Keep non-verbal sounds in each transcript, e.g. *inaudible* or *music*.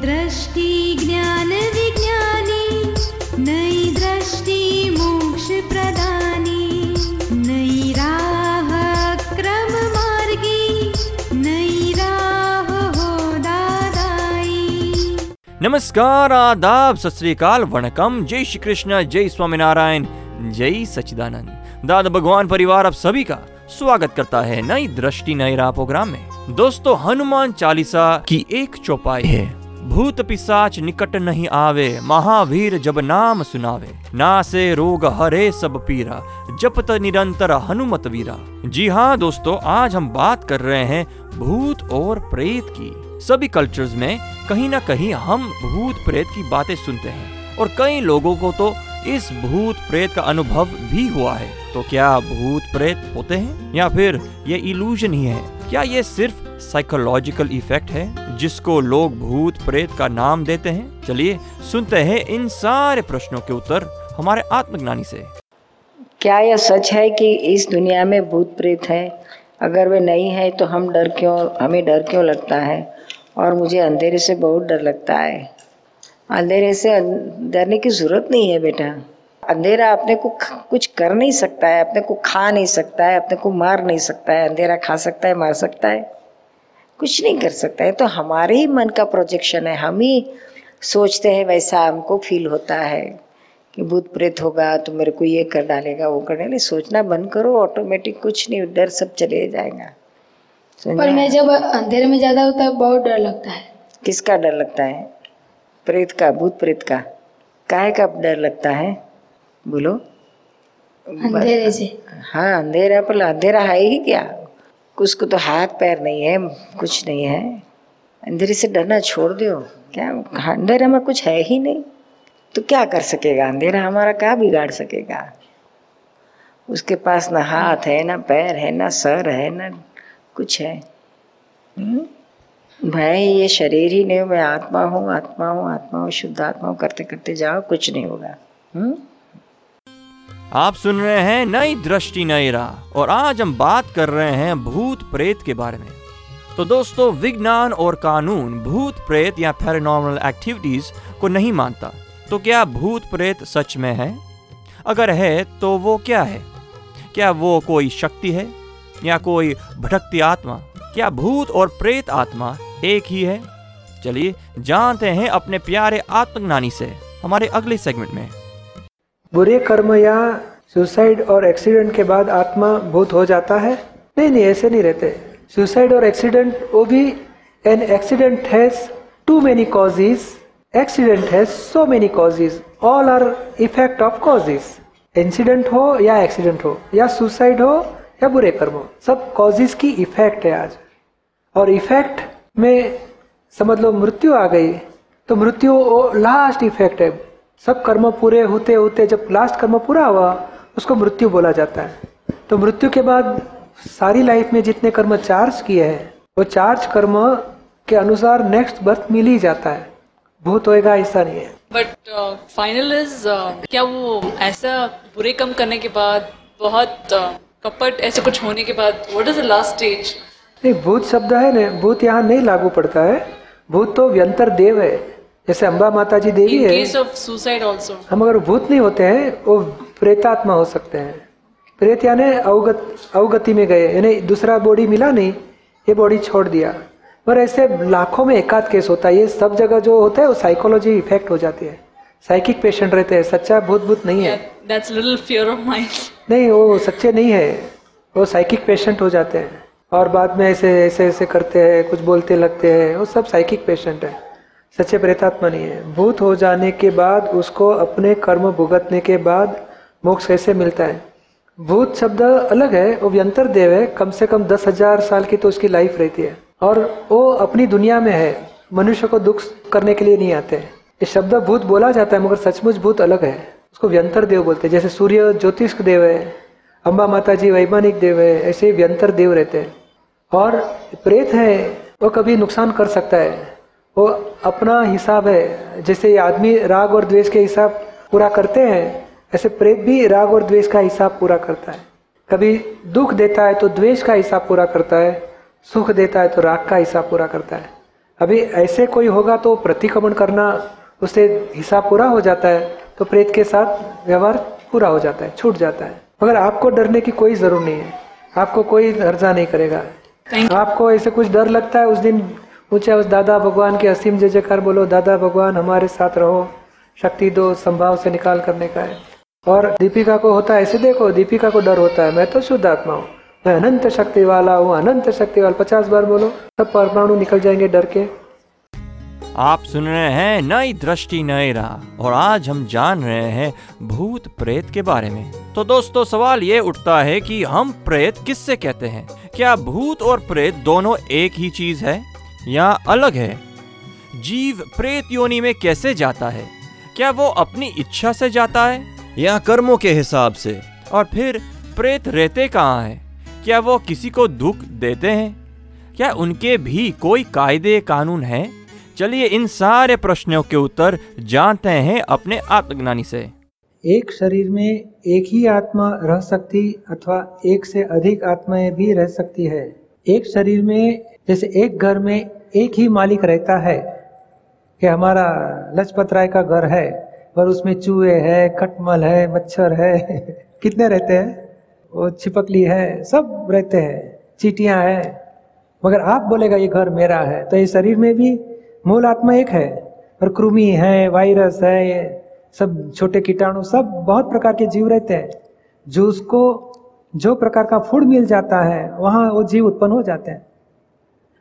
दृष्टि ज्ञान विज्ञानी नई दृष्टि मोक्ष प्रदानी नई राह क्रम मार्गी नई राह हो दादाई नमस्कार, आदाब सत वणकम। जय श्री कृष्ण जय स्वामीनारायण, जय सचिदानंद दादा भगवान परिवार आप सभी का स्वागत करता है नई दृष्टि, नई राह प्रोग्राम में। दोस्तों, हनुमान चालीसा की एक चौपाई है। भूत पिशाच निकट नहीं आवे, महावीर जब नाम सुनावे। ना से रोग हरे सब पीरा, जपत निरंतर हनुमत वीरा। जी हाँ दोस्तों, आज हम बात कर रहे हैं भूत और प्रेत की। सभी कल्चर्स में कहीं ना कहीं हम भूत प्रेत की बातें सुनते हैं। और कई लोगों को तो इस भूत प्रेत का अनुभव भी हुआ है। तो क्या भूत प्रेत होते हैं? या फिर ये इल्यूजन ही है? क्या ये सिर्फ़ साइकोलॉजिकल इफ़ेक्ट है, जिसको लोग भूत प्रेत का नाम देते हैं? चलिए सुनते हैं इन सारे प्रश्नों के उत्तर हमारे आत्मज्ञानी से। क्या यह सच है कि इस दुनिया में भूत प्रेत है? अगर वे नहीं है तो हम डर क्यों, हमें डर क्यों लगता है? और मुझे अंधेरे से बहुत डर लगता है। अंधेरे से डरने की ज़रूरत नहीं है बेटा। अंधेरा अपने को कुछ कर नहीं सकता है अपने को खा नहीं सकता है अपने को मार नहीं सकता है अंधेरा खा सकता है मार सकता है। कुछ नहीं कर सकता है तो हमारे ही मन का प्रोजेक्शन है। हम ही सोचते हैं वैसा हमको फील होता है कि भूत प्रेत होगा तो मेरे को ये कर डालेगा वो कर डालेगा। सोचना बंद करो ऑटोमेटिक कुछ नहीं डर सब चले जाएगा। पर मैं जब अंधेरे में ज़्यादा होता है बहुत डर लगता है। किसका डर लगता है? प्रेत का भूत प्रेत का काहे का डर लगता है? बोलो। अंधेरे से। हाँ अंधेरा पर अंधेरा है ही क्या? उसको तो हाथ पैर नहीं है कुछ नहीं है। अंधेरे से डरना छोड़ दो। क्या अंधेरा में कुछ है ही नहीं। तो क्या कर सकेगा? अंधेरा हमारा क्या बिगाड़ सकेगा? उसके पास ना हाथ है ना पैर है ना सर है ना कुछ है। हम्म? भाई, ये शरीर ही नहीं, मैं आत्मा हूँ आत्मा हूँ आत्मा हूँ, शुद्ध आत्मा हूँ, करते करते जाओ, कुछ नहीं होगा। हम्म? आप सुन रहे हैं नई दृष्टि, नई राह, और आज हम बात कर रहे हैं भूत प्रेत के बारे में। तो दोस्तों, विज्ञान और कानून भूत प्रेत या पैरानॉर्मल एक्टिविटीज़ को नहीं मानता। तो क्या भूत प्रेत सच में है? अगर है तो वो क्या है? क्या वो कोई शक्ति है? या कोई भटकती आत्मा? क्या भूत और प्रेत आत्मा एक ही है? चलिए, जानते हैं अपने प्यारे आत्मज्ञानी से, हमारे अगले सेगमेंट में। बुरे कर्म या सुसाइड और एक्सीडेंट के बाद आत्मा भूत हो जाता है? नहीं नहीं, ऐसे नहीं रहते। सुसाइड और एक्सीडेंट वो भी an accident has too many causes accident has so many causes all are effect of causes incident हो या एक्सीडेंट हो, या सुसाइड हो या बुरे कर्म हो, सब कॉजेज की इफ़ेक्ट है आज। और इफ़ेक्ट में समझ लो मृत्यु आ गई तो मृत्यु लास्ट इफ़ेक्ट है। सब कर्म पूरे होते होते जब लास्ट कर्म पूरा हुआ उसको मृत्यु बोला जाता है। तो मृत्यु के बाद सारी लाइफ में जितने कर्म चार्ज किए हैं वो चार्ज कर्म के अनुसार नेक्स्ट बर्थ मिल ही जाता है। भूत होएगा ऐसा नहीं है। बट फाइनल इज़ क्या वो ऐसा बुरे कम करने के बाद बहुत uh, कपट ऐसे कुछ होने के बाद what is the last stage नहीं भूत शब्द है ना भूत यहाँ नहीं लागू पड़ता है। भूत तो व्यंतर देव है। जैसे अम्बा माता जी देवी है। हम अगर भूत नहीं होते हैं वो प्रेतात्मा हो सकते हैं। प्रेत यानी अवगत अवगति में गए। यानी दूसरा बॉडी मिला नहीं ये बॉडी छोड़ दिया। पर ऐसे लाखों में एकाध केस होता है। ये सब जगह जो होता है वो साइकोलॉजी इफ़ेक्ट हो जाती है। साइकिक पेशेंट रहते हैं। सच्चा भूत भूत नहीं है। That's little fear of mind नहीं वो सच्चे नहीं है। वो साइकिक पेशेंट हो जाते हैं। और बाद में ऐसे ऐसे ऐसे करते हैं, कुछ बोलते लगते हैं, वो सब साइकिक पेशेंट है। सच्चे प्रेतात्मा नहीं है। भूत हो जाने के बाद उसको अपने कर्म भुगतने के बाद मोक्ष कैसे मिलता है? भूत शब्द अलग है, वो व्यंतर देव है। कम से कम दस हज़ार साल की तो उसकी लाइफ रहती है। और वो अपनी दुनिया में है। मनुष्य को दुख करने के लिए नहीं आते। ये शब्द भूत बोला जाता है, मगर सचमुच भूत अलग है। उसको व्यंतर देव बोलते हैं। जैसे सूर्य ज्योतिष देव है। अम्बा माता जी वैमानिक देव है, ऐसे व्यंतर देव रहते हैं। और प्रेत है, वो कभी नुकसान कर सकता है। वो अपना हिसाब है, जैसे ये आदमी राग और द्वेष के हिसाब पूरा करते हैं, ऐसे प्रेत भी राग और द्वेष का हिसाब पूरा करता है। कभी दुख देता है तो द्वेष का हिसाब पूरा करता है, सुख देता है तो राग का हिसाब पूरा करता है। अभी ऐसे कोई होगा तो प्रतिक्रमण करना, उससे हिसाब पूरा हो जाता है तो प्रेत के साथ व्यवहार पूरा हो जाता है, छूट जाता है। मगर आपको डरने की कोई ज़रूरत नहीं है। आपको कोई हर्जा नहीं करेगा। आपको ऐसे कुछ डर लगता है उस दिन ऊँचे उस दादा भगवान के असीम जय जयकार बोलो दादा भगवान हमारे साथ रहो शक्ति दो संभाव से निकाल करने का है। और दीपिका को होता है ऐसे देखो दीपिका को डर होता है मैं तो शुद्ध आत्मा हूँ। मैं अनंत शक्ति वाला हूँ अनंत शक्ति वाला पचास बार बोलो सब परमाणु निकल जाएँगे डर के। आप सुन रहे हैं नई दृष्टि, नई राह, और आज हम जान रहे हैं भूत प्रेत के बारे में। तो दोस्तों, सवाल ये उठता है कि हम प्रेत किससे कहते हैं? क्या भूत और प्रेत दोनों एक ही चीज़ है या अलग है? जीव प्रेत योनि में कैसे जाता है? क्या वो अपनी इच्छा से जाता है या कर्मों के हिसाब से? और फिर, प्रेत रहते कहाँ हैं? क्या वो किसी को दुख देते हैं? क्या उनके भी कोई कायदे कानून हैं? चलिए इन सारे प्रश्नों के उत्तर जानते हैं अपने आत्मज्ञानी से। एक शरीर में एक ही आत्मा रह सकती अथवा एक से अधिक आत्माएँ भी रह सकती है। एक शरीर में, जैसे एक घर में एक ही मालिक रहता है कि हमारा लजपत राय का घर है, पर उसमें चूहे है खटमल है, मच्छर है, *laughs* कितने रहते हैं? वो छिपकली है, सब रहते हैं, चीटियाँ है। मगर आप बोलेगा, ये घर मेरा है। तो ये शरीर में भी मूल आत्मा एक है और कृमि है वायरस है सब छोटे कीटाणु सब बहुत प्रकार के जीव रहते हैं। जो उसको जो प्रकार का फ़ूड मिल जाता है वहाँ वो जीव उत्पन्न हो जाते हैं।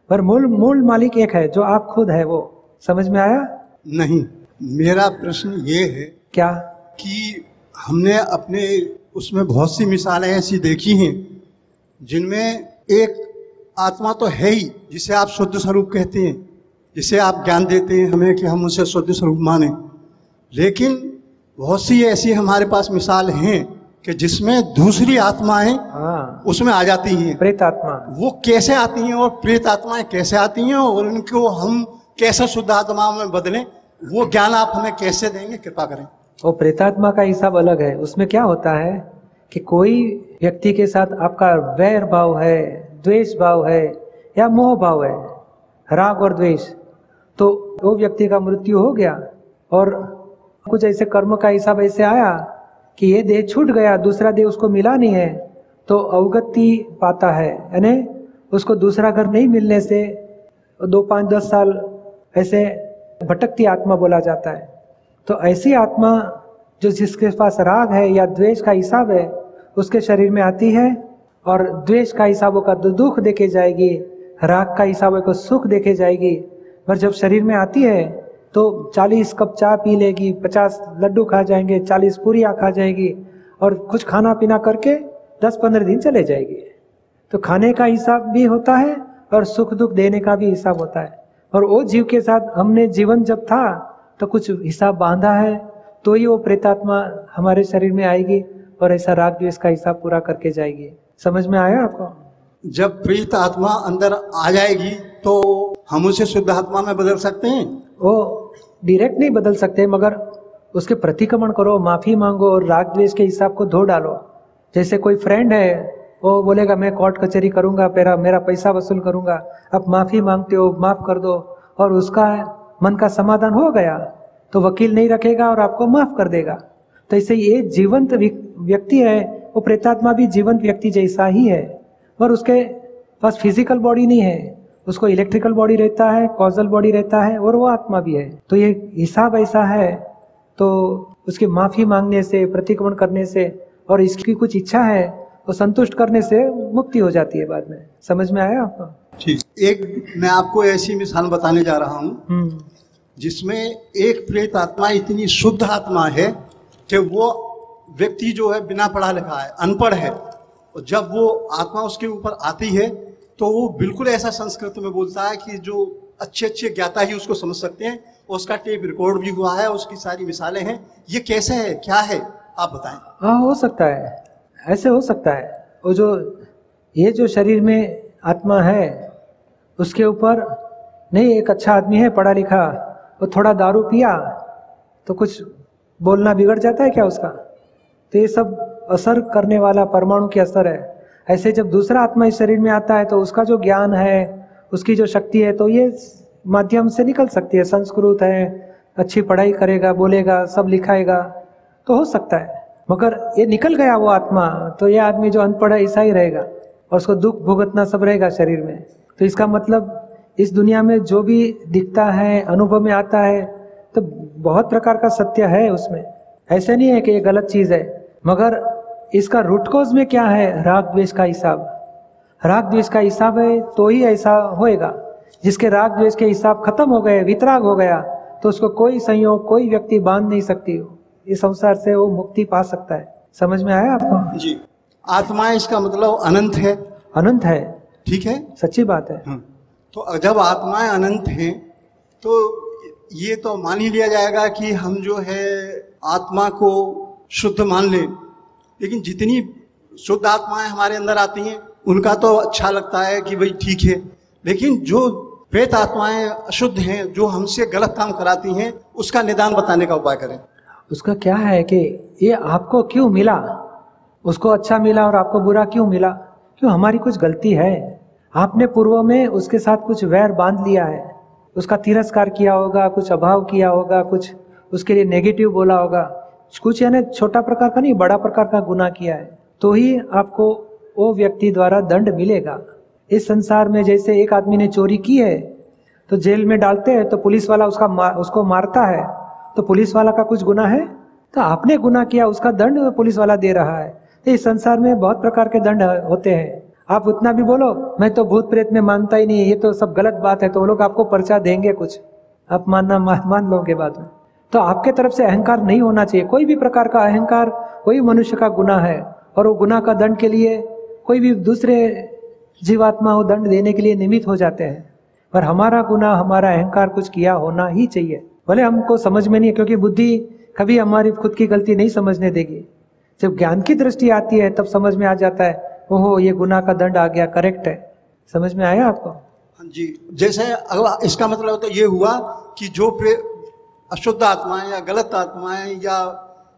पर मूल मूल मालिक एक है जो आप खुद है वो। समझ में आया? नहीं मेरा प्रश्न ये है क्या? कि हमने अपने उसमें बहुत सी मिसालें ऐसी देखी हैं जिनमें एक आत्मा तो है ही जिसे आप शुद्ध स्वरूप कहते हैं। जिसे आप ज्ञान देते हैं हमें कि हम उसे शुद्ध स्वरूप माने लेकिन बहुत सी ऐसी हमारे पास मिसाल हैं कि जिसमें दूसरी आत्माएँ हाँ। उसमें आ जाती हैं। प्रेत आत्मा। वो कैसे आती हैं और प्रेत आत्माएँ कैसे आती हैं और उनको हम कैसे शुद्ध आत्मा में बदलें वो ज्ञान आप हमें कैसे देंगे कृपा करें। वो प्रेतात्मा का हिसाब अलग है। उसमें क्या होता है कि कोई व्यक्ति के साथ आपका वैर भाव है द्वेष भाव है या मोह भाव है राग और द्वेष। तो वो व्यक्ति का मृत्यु हो गया और कुछ ऐसे कर्म का हिसाब ऐसे आया कि ये देह छूट गया, दूसरा देह उसको मिला नहीं है तो अवगति पाता है, यानी उसको दूसरा घर नहीं मिलने से दो पाँच दस साल ऐसे भटकती आत्मा बोला जाता है। तो ऐसी आत्मा जो जिसके पास राग है या द्वेष का हिसाब है, उसके शरीर में आती है और द्वेष का हिसाब का दुख देके जाएगी, राग का हिसाब सुख देके जाएगी पर जब शरीर में आती है तो 40 कप चाय पी लेगी 50 लड्डू खा जाएँगे 40 पूरियाँ खा जाएगी, और कुछ खाना पीना करके 10-15 दिन चले जाएगी। तो खाने का हिसाब भी होता है और सुख दुख देने का भी हिसाब होता है। और वो जीव के साथ हमने जीवन जब था तो कुछ हिसाब बांधा है तो ही वो प्रेतात्मा हमारे शरीर में आएगी और ऐसा राग द्वेष का हिसाब पूरा करके जाएगी। समझ में आया आपको? जब प्रेत आत्मा अंदर आ जाएगी तो हम उसे शुद्ध आत्मा में बदल सकते हैं? वो डायरेक्ट नहीं बदल सकते, मगर उसके प्रतिक्रमण करो, माफ़ी मांगो और राग द्वेष के हिसाब को धो डालो। जैसे कोई फ्रेंड है, वो बोलेगा, मैं कोर्ट कचहरी करूँगा, मेरा मेरा पैसा वसूल करूँगा अब माफ़ी मांगते हो, माफ़ कर दो। और उसका मन का समाधान हो गया तो वकील नहीं रखेगा और आपको माफ़ कर देगा। तो ऐसे ये जीवंत व्यक्ति है, वो प्रेतात्मा भी जीवंत व्यक्ति जैसा ही है पर उसके पास फ़िज़िकल बॉडी नहीं है। उसको इलेक्ट्रिकल बॉडी रहता है कॉजल बॉडी रहता है और वो आत्मा भी है। तो ये हिसाब ऐसा है तो उसकी माफ़ी मांगने से प्रतिक्रमण करने से और इसकी कुछ इच्छा है तो संतुष्ट करने से मुक्ति हो जाती है बाद में। समझ में आया आपको? ठीक। एक मैं आपको ऐसी मिसाल बताने जा रहा हूँ हम्म। जिसमें एक प्रेत आत्मा इतनी शुद्ध आत्मा है कि वो व्यक्ति जो है बिना पढ़ा लिखा है अनपढ़ है। और जब वो आत्मा उसके ऊपर आती है तो वो बिल्कुल ऐसा संस्कृत में बोलता है कि जो अच्छे अच्छे ज्ञाता ही उसको समझ सकते हैं उसका टेप रिकॉर्ड भी हुआ है, उसकी सारी मिसालें हैं। ये कैसे है? क्या है? आप बताएँ। हाँ हो सकता है। ऐसे हो सकता है। वो जो, ये जो शरीर में आत्मा है, उसके ऊपर नहीं, एक अच्छा आदमी है, पढ़ा लिखा, वो थोड़ा दारू पिया तो कुछ बोलना बिगड़ जाता है क्या उसका? तो ये सब असर करने वाला परमाणु की असर है। ऐसे जब दूसरा आत्मा इस शरीर में आता है तो उसका जो ज्ञान है, उसकी जो शक्ति है तो ये माध्यम से निकल सकती है। संस्कृत है, अच्छी पढ़ाई करेगा, बोलेगा, सब लिखाएगा तो हो सकता है। मगर ये निकल गया वो आत्मा तो ये आदमी जो अनपढ़ है ऐसा ही रहेगा, और उसको दुख भुगतना सब रहेगा शरीर में। तो इसका मतलब इस दुनिया में जो भी दिखता है, अनुभव में आता है तो बहुत प्रकार का सत्य है उसमें। ऐसे नहीं है कि ये गलत चीज़ है, मगर इसका रूट कोज में क्या है? राग द्वेष का हिसाब। राग द्वेष का हिसाब है तो ही ऐसा होएगा। जिसके राग द्वेष के हिसाब खत्म हो गए वितराग हो गया तो उसको कोई संयोग कोई व्यक्ति बाँध नहीं सकती। इस संसार से वो मुक्ति पा सकता है। समझ में आया आपको? जी। आत्मा इसका मतलब अनंत है। अनंत है। ठीक है? सच्ची बात है। हाँ। तो जब आत्माएँ अनंत हैं तो ये तो मान ही लिया जाएगा कि हम जो है आत्मा को शुद्ध मान लें। लेकिन जितनी शुद्ध आत्माएँ हमारे अंदर आती हैं, उनका तो अच्छा लगता है कि भाई ठीक है। लेकिन जो प्रेत आत्माएँ अशुद्ध हैं, जो हमसे गलत काम कराती हैं, उसका निदान बताने का उपाय करें। उसका क्या है कि ये आपको क्यों मिला? उसको अच्छा मिला और आपको बुरा क्यों मिला? क्यों हमारी कुछ गलती है? आपने पूर्व में उसके साथ कुछ वैर बाँध लिया है। उसका तिरस्कार किया होगा, कुछ अभाव किया होगा, कुछ उसके लिए नेगेटिव बोला होगा। कुछ यानी छोटा प्रकार का नहीं बड़ा प्रकार का गुना किया है तो ही आपको वो व्यक्ति द्वारा दंड मिलेगा। इस संसार में जैसे एक आदमी ने चोरी की है तो जेल में डालते हैं तो पुलिस वाला उसका उसको मारता है तो पुलिस वाला का कुछ गुना है? तो आपने गुना किया उसका दंड पुलिस वाला दे रहा है। तो इस संसार में बहुत प्रकार के दंड होते हैं। आप उतना भी बोलो मैं तो भूत प्रेत में मानता ही नहीं ये तो सब गलत बात है तो वो लोग आपको पर्चा देंगे कुछ। आप मानना मान, मान लोगे बाद में। तो आपके तरफ़ से अहंकार नहीं होना चाहिए। कोई भी प्रकार का अहंकार, कोई मनुष्य का गुना है और वो गुना का दंड के लिए कोई भी दूसरे जीवात्मा वो दंड देने के लिए निमित हो जाते हैं। पर हमारा गुना हमारा अहंकार कुछ किया होना ही चाहिए। भले हमको समझ में नहीं है, क्योंकि बुद्धि कभी हमारी खुद की गलती नहीं समझने देगी। जब ज्ञान की दृष्टि आती है, तब समझ में आ जाता है, ओहो, ये गुना का दंड आ गया, करेक्ट है। समझ में आया आपको? हाँ जी, जैसे अगर इसका मतलब तो ये हुआ कि जो अशुद्ध आत्माएँ या गलत आत्माएँ या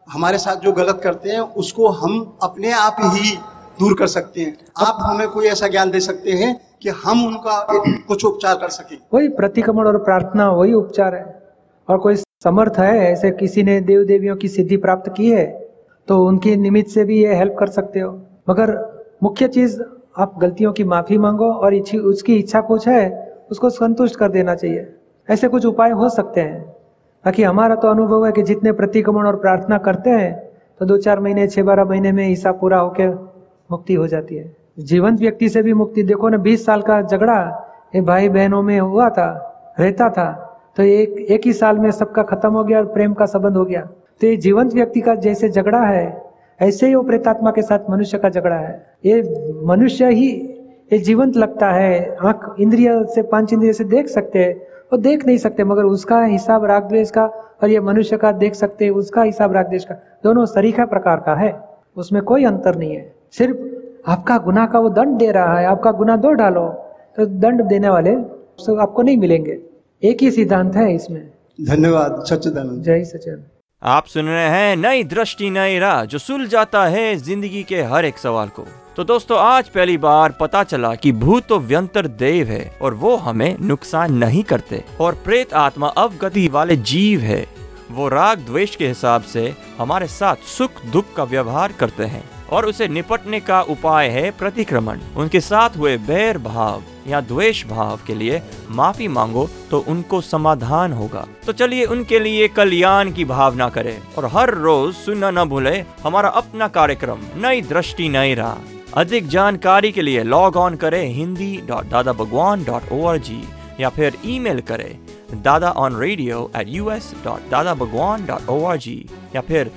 हमारे साथ जो गलत करते हैं, उसको हम अपने आप ही दूर कर सकते हैं। आप हमें कोई ऐसा ज्ञान दे सकते हैं कि हम उनका कुछ उपचार कर सके। वही प्रतिक्रमण और प्रार्थना, वही उपचार है। और कोई समर्थ है, ऐसे किसी ने देव देवियों की सिद्धि प्राप्त की है तो उनकी निमित्त से भी ये हेल्प कर सकते हो। मगर मुख्य चीज़, आप गलतियों की माफ़ी मांगो और उसकी इच्छा कुछ है, उसको संतुष्ट कर देना चाहिए। ऐसे कुछ उपाय हो सकते हैं। बाकी हमारा तो अनुभव है कि जितने प्रतिक्रमण और प्रार्थना करते हैं तो दो चार महीने, छह बारह महीने में हिसाब पूरा होकर मुक्ति हो जाती है। जीवंत व्यक्ति से भी मुक्ति, देखो ना, बीस साल का झगड़ा ये भाई बहनों में हुआ था, रहता था तो एक एक ही साल में सबका खत्म हो गया और प्रेम का संबंध हो गया। तो ये जीवंत व्यक्ति का जैसे झगड़ा है, ऐसे ही वो प्रेतात्मा के साथ मनुष्य का झगड़ा है। ये मनुष्य ही, ये जीवंत लगता है। आँख, इंद्रिय से, पाँच इंद्रिय से देख सकते हैं वो देख नहीं सकते मगर उसका हिसाब राग द्वेष का और ये मनुष्य का देख सकते उसका हिसाब राग द्वेष का। दोनों सरीखा प्रकार का है उसमें कोई अंतर नहीं है। सिर्फ़ आपका गुना का वो दंड दे रहा है आपका गुना दो डालो तो दंड देने वाले तो आपको नहीं मिलेंगे। एक ही सिद्धांत है इसमें। धन्यवाद सचिदानंद जय सचिन आप सुन रहे हैं नई दृष्टि, नई राह, जो सुल जाता है ज़िंदगी के हर एक सवाल को। तो दोस्तों, आज पहली बार पता चला कि भूत तो व्यंतर देव है और वो हमें नुकसान नहीं करते। और प्रेत आत्मा अवगति वाले जीव है। वो राग द्वेष के हिसाब से हमारे साथ सुख दुख का व्यवहार करते हैं और उसे निपटने का उपाय है प्रतिक्रमण। उनके साथ हुए बैर भाव या द्वेष भाव के लिए माफ़ी मांगो तो उनको समाधान होगा। तो चलिए उनके लिए कल्याण की भावना करें और हर रोज सुनना न भूले हमारा अपना कार्यक्रम, नई दृष्टि, नई राह। अधिक जानकारी के लिए लॉग ऑन करें Hindi dot Dada Bhagwan dot O R G या फिर ईमेल करें Dada on radio at U S dot Dada Bhagwan dot O R G या फिर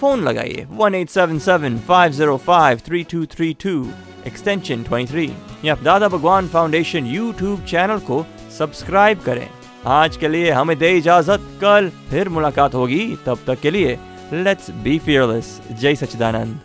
फ़ोन लगाइए one eight seven seven five zero five three two three two extension twenty three या Dada Bhagwan Foundation YouTube channel को subscribe करें। आज के लिए हमें दे इजाज़त। कल फिर मुलाकात होगी। तब तक के लिए लेट्स बी फियरलेस जय विज्ञान